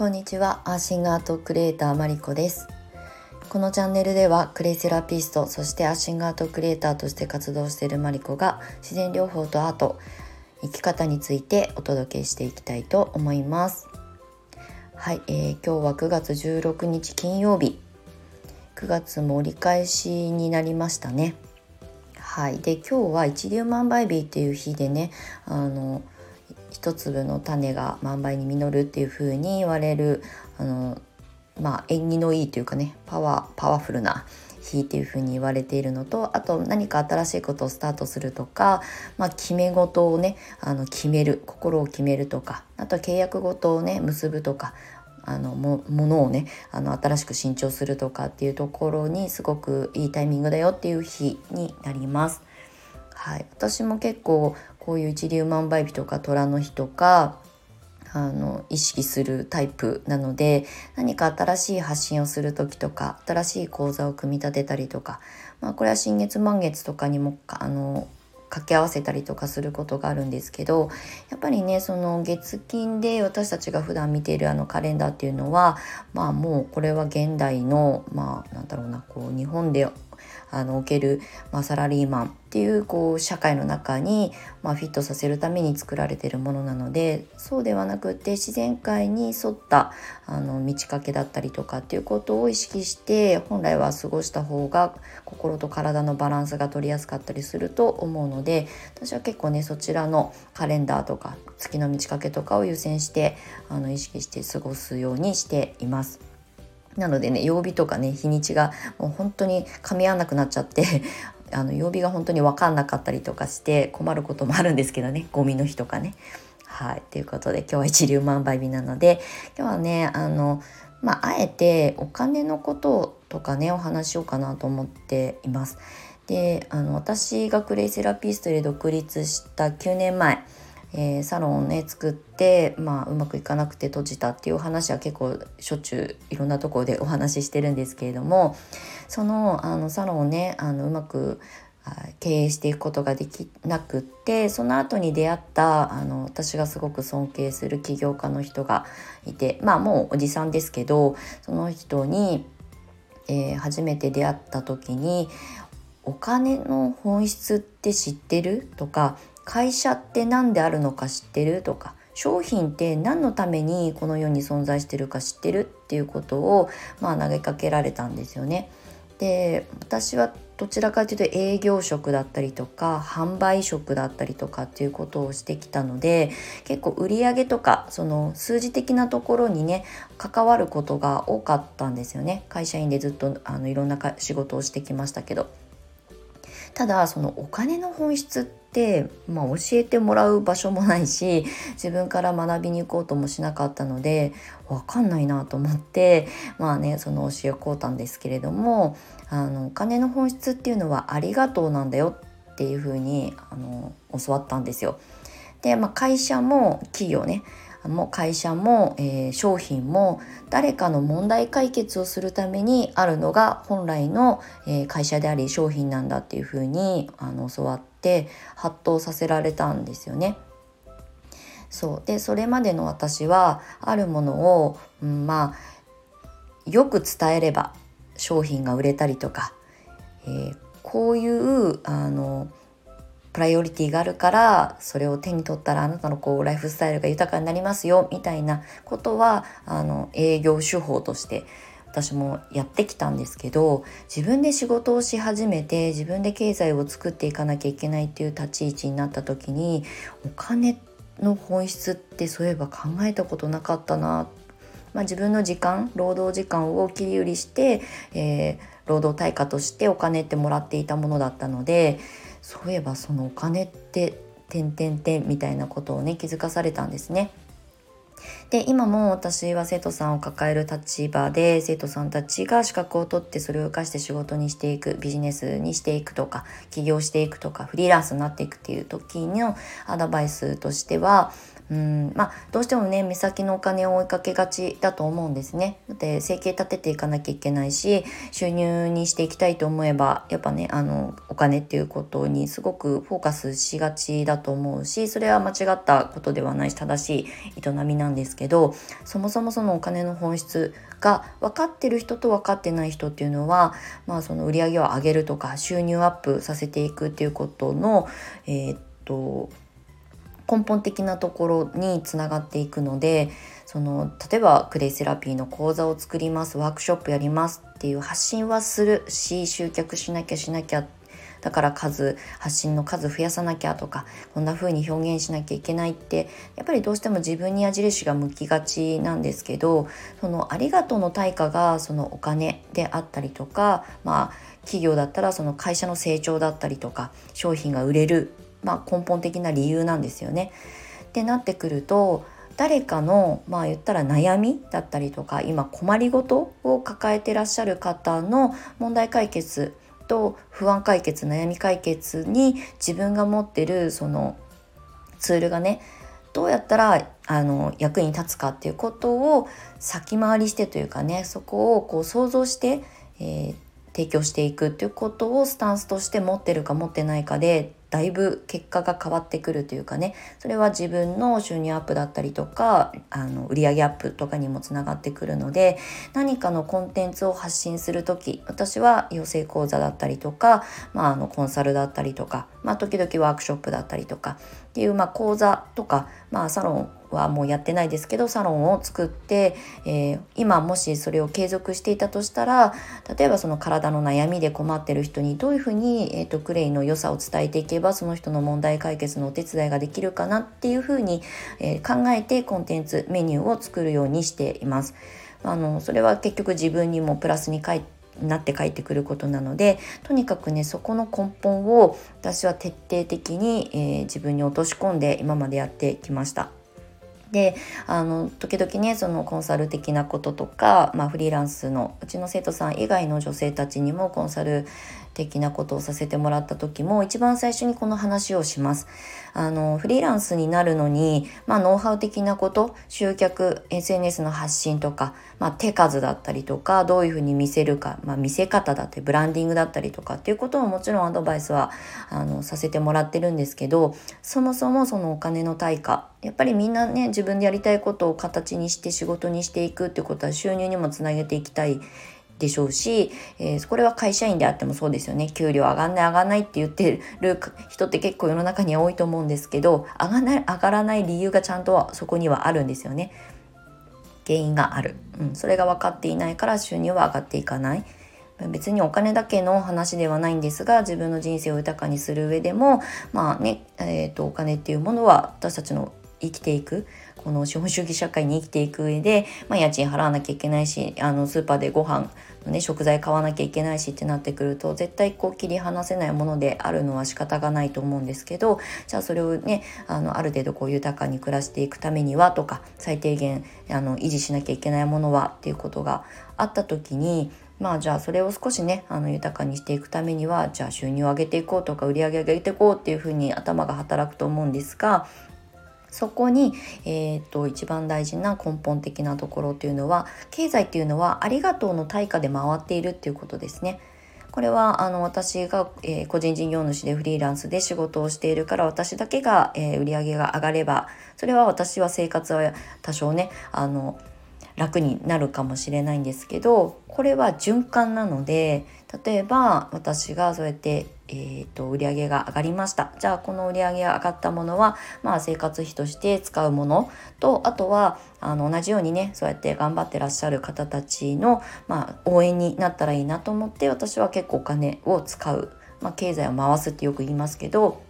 こんにちは。アーシングアートクリエイターマリコです。このチャンネルではクレイセラピストそしてアーシングアートクリエイターとして活動しているマリコが自然療法とアート生き方についてお届けしていきたいと思います。はい、えー、今日は9月16日金曜日。9月も折り返しになりましたね。はい。で今日は一粒万倍日っていう日でねあの一粒の種が万倍に実るっていう風に言われるあのまあ縁起のいいというかねパワーパワフルな日っていう風に言われているのとあと何か新しいことをスタートするとか、まあ、決め事をねあの決める心を決めるとかあと契約事をね結ぶとかあのもものをねあの新しく新調するとかっていうところにすごくいいタイミングだよっていう日になります。はい、私も結構こういう一粒万倍日とか虎の日とかあの意識するタイプなので何か新しい発信をする時とか新しい講座を組み立てたりとか、まあ、これは新月満月とかにもあの掛け合わせたりとかすることがあるんですけどやっぱりねその月金で私たちが普段見ているあのカレンダーっていうのはまあもうこれは現代のまあなんだろうなこう日本であのおける、まあ、サラリーマンっていうこう社会の中に、まあ、フィットさせるために作られてるものなのでそうではなくって自然界に沿ったあの道かけだったりとかっていうことを意識して本来は過ごした方が心と体のバランスが取りやすかったりすると思うので私は結構ねそちらのカレンダーとか月の満ち欠けとかを優先してあの意識して過ごすようにしています。なのでね曜日とかね日にちがもう本当に噛み合わなくなっちゃって あの曜日が本当に分かんなかったりとかして困ることもあるんですけどねゴミの日とかね。はい、ということで今日は一粒万倍日なので今日はねあのまあ、あえてお金のこととかねお話しようかなと思っています。であの私がクレイセラピストで独立した9年前えー、サロンをね作って、まあ、うまくいかなくて閉じたっていう話は結構しょっちゅういろんなところでお話ししてるんですけれどもそのあのサロンをねあのうまく経営していくことができなくってその後に出会ったあの私がすごく尊敬する起業家の人がいてまあもうおじさんですけどその人に、えー、初めて出会った時に「お金の本質って知ってる?」とか会社って何であるのか知ってるとか商品って何のためにこの世に存在してるか知ってるっていうことを、まあ、投げかけられたんですよね。で私はどちらかというと営業職だったりとか販売職だったりとかっていうことをしてきたので結構売り上げとかその数字的なところにね関わることが多かったんですよね会社員でずっとあのいろんな仕事をしてきましたけど。ただそのお金の本質、まあ、教えてもらう場所もないし自分から学びに行こうともしなかったので分かんないなと思ってまあねその教えをこうたんですけれどもあのお金の本質っていうのはありがとうなんだよっていうふうにあの教わったんですよ。で、まあ、会社も企業ねも会社も、えー、商品も誰かの問題解決をするためにあるのが本来の、えー、会社であり商品なんだっていうふうにあの教わって発動させられたんですよね。そうでそれまでの私はあるものを、うん、まあよく伝えれば商品が売れたりとか、えー、こういうあのプライオリティがあるからそれを手に取ったらあなたのこうライフスタイルが豊かになりますよみたいなことはあの営業手法として私もやってきたんですけど自分で仕事をし始めて自分で経済を作っていかなきゃいけないっていう立ち位置になった時にお金の本質ってそういえば考えたことなかったな、まあ、自分の時間労働時間を切り売りして、えー、労働対価としてお金ってもらっていたものだったのでそういえばそのお金って点々点みたいなことをね気づかされたんですね。で今も私は生徒さんを抱える立場で生徒さんたちが資格を取ってそれを生かして仕事にしていくビジネスにしていくとか起業していくとかフリーランスになっていくっていう時のアドバイスとしてはうんまあ、どうしてもね目先のお金を追いかけがちだと思うんですね。だって生計立てていかなきゃいけないし収入にしていきたいと思えばやっぱねあのお金っていうことにすごくフォーカスしがちだと思うしそれは間違ったことではないし正しい営みなんですけどけどそもそもそのお金の本質が分かってる人と分かってない人っていうのは、まあ、その売り上げを上げるとか収入アップさせていくっていうことのえー、っと根本的なところにつながっていくのでその例えばクレイセラピーの講座を作りますワークショップやりますっていう発信はするし集客しなきゃしなきゃってだから数発信の数増やさなきゃとかこんな風に表現しなきゃいけないってやっぱりどうしても自分に矢印が向きがちなんですけどそのありがとうの対価がそのお金であったりとかまあ企業だったらその会社の成長だったりとか商品が売れるまあ、根本的な理由なんですよね。ってなってくると誰かのまあ言ったら悩みだったりとか今困りごとを抱えてらっしゃる方の問題解決と不安解決悩み解決に自分が持ってるそのツールがねどうやったらあの役に立つかっていうことを先回りしてというかねそこをこう想像して、えー、提供していくっていうことをスタンスとして持ってるか持ってないかでだいぶ結果が変わってくるというかね。それは自分の収入アップだったりとかあの売上アップとかにもつながってくるので何かのコンテンツを発信する時私は養成講座だったりとか、まあ、あのコンサルだったりとか、まあ、時々ワークショップだったりとかっていう、まあ、講座とか、まあ、サロンはもうやってないですけどサロンを作って、えー、今もしそれを継続していたとしたら例えばその体の悩みで困ってる人にどういうふうに、えーと、クレイの良さを伝えていけばその人の問題解決のお手伝いができるかなっていうふうに、えー、考えてコンテンツメニューを作るようにしています。あのそれは結局自分にもプラスに書いなって帰ってくることなのでとにかくねそこの根本を私は徹底的に、えー、自分に落とし込んで今までやってきました。であの時々ねそのコンサル的なこととか、まあ、フリーランスのうちの生徒さん以外の女性たちにもコンサル的なことをさせてもらった時も一番最初にこの話をします。あのフリーランスになるのに、まあ、ノウハウ的なこと集客 SNS の発信とか、まあ、手数だったりとかどういうふうに見せるか、まあ、見せ方だったりブランディングだったりとかっていうことももちろんアドバイスはあのさせてもらってるんですけどそもそもそのお金の対価やっぱりみんなね自分でやりたいことを形にして仕事にしていくってことは収入にもつなげていきたいでしょうし、えー、これは会社員であってもそうですよね。給料上がんない上がんないって言ってる人って結構世の中には多いと思うんですけど上がない上がらない理由がちゃんとそこにはあるんですよね。原因がある、うん、それが分かっていないから収入は上がっていかない。別にお金だけの話ではないんですが自分の人生を豊かにする上でもまあね、えーとお金っていうものは私たちの生きていくこの資本主義社会に生きていく上で、まあ、家賃払わなきゃいけないしあのスーパーでご飯のね食材買わなきゃいけないしってなってくると絶対こう切り離せないものであるのは仕方がないと思うんですけどじゃあそれをねあのある程度こう豊かに暮らしていくためにはとか最低限あの維持しなきゃいけないものはっていうことがあった時にまあじゃあそれを少しねあの豊かにしていくためにはじゃあ収入を上げていこうとか売り上げ上げていこうっていうふうに頭が働くと思うんですがそこに、えーと、一番大事な根本的なところというのは経済っていうのはありがとうの対価で回っているっていうことですね。これはあの私が、えー、個人事業主でフリーランスで仕事をしているから私だけが、えー、売り上げが上がればそれは私は生活は多少ねあの楽になるかもしれないんですけどこれは循環なので例えば私がそうやってえーと、売り上げが上がりました。じゃあこの売り上げが上がったものは、まあ、生活費として使うもの。とあとはあの同じようにねそうやって頑張ってらっしゃる方たちの、まあ、応援になったらいいなと思って私は結構お金を使う、まあ、経済を回すってよく言いますけど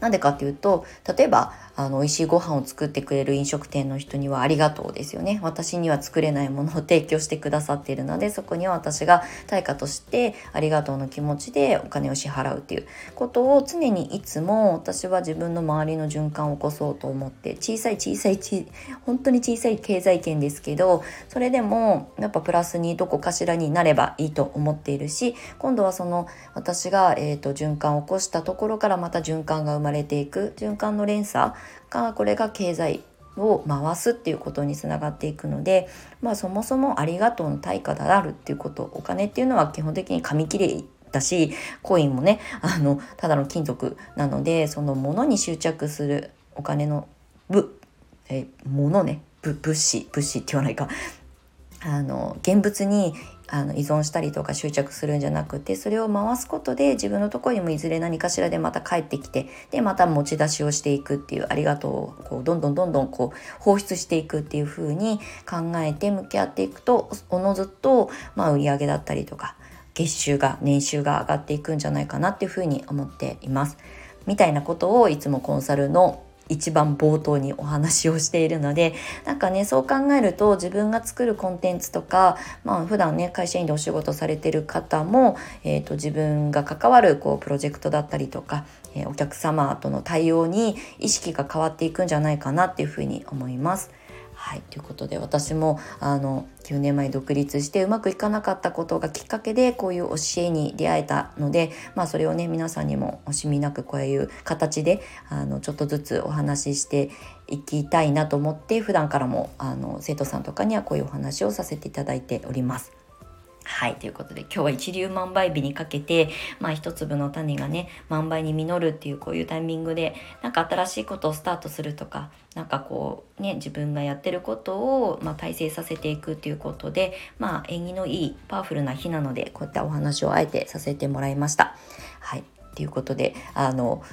なんでかっていうと例えばあの美味しいご飯を作ってくれる飲食店の人にはありがとうですよね。私には作れないものを提供してくださっているのでそこには私が対価としてありがとうの気持ちでお金を支払うっていう。ことを常にいつも私は自分の周りの循環を起こそうと思って小さい小さいち本当に小さい経済圏ですけどそれでもやっぱプラスにどこかしらになればいいと思っているし今度はその私が、えーと、循環を起こしたところからまた循環が生ままれていく循環の連鎖がこれが経済を回すっていうことにつながっていくので、まあ、そもそもありがとうの対価であるっていうことお金っていうのは基本的に紙切れだしコインもねあのただの金属なのでそのものに執着するお金の部え物ね物資物資って言わないか。あの現物にあの依存したりとか執着するんじゃなくてそれを回すことで自分のところにもいずれ何かしらでまた帰ってきてでまた持ち出しをしていくっていうありがとうをこうどんどんどんどんこう放出していくっていう風に考えて向き合っていくとおのずと、まあ、売り上げだったりとか月収が年収が上がっていくんじゃないかなっていう風に思っています。みたいなことをいつもコンサルの一番冒頭にお話をしているのでなんかねそう考えると自分が作るコンテンツとかまあ普段ね会社員でお仕事されてる方も、えーと、自分が関わるこうプロジェクトだったりとか、えー、お客様との対応に意識が変わっていくんじゃないかなっていうふうに思います。はいということで私もあの9年前独立してうまくいかなかったことがきっかけでこういう教えに出会えたので、まあ、それをね皆さんにも惜しみなくこういう形であのちょっとずつお話ししていきたいなと思って普段からもあの生徒さんとかにはこういうお話をさせていただいております。はい。ということで、今日は一粒万倍日にかけて、まあ一粒の種がね、万倍に実るっていうこういうタイミングで、なんか新しいことをスタートするとか、なんかこうね、自分がやってることを、まあ、体制させていくっていうことで、まあ縁起のいいパワフルな日なので、こういったお話をあえてさせてもらいました。はい。ということで、あの、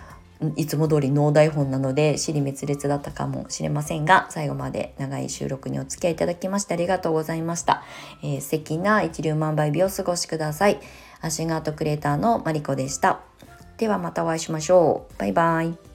いつも通り脳台本なので尻滅裂だったかもしれませんが最後まで長い収録にお付き合いいただきましてありがとうございました、えー、素敵な一粒万倍日を過ごしください。アシンガートクリエイターのマリコでした。ではまたお会いしましょう。バイバイ。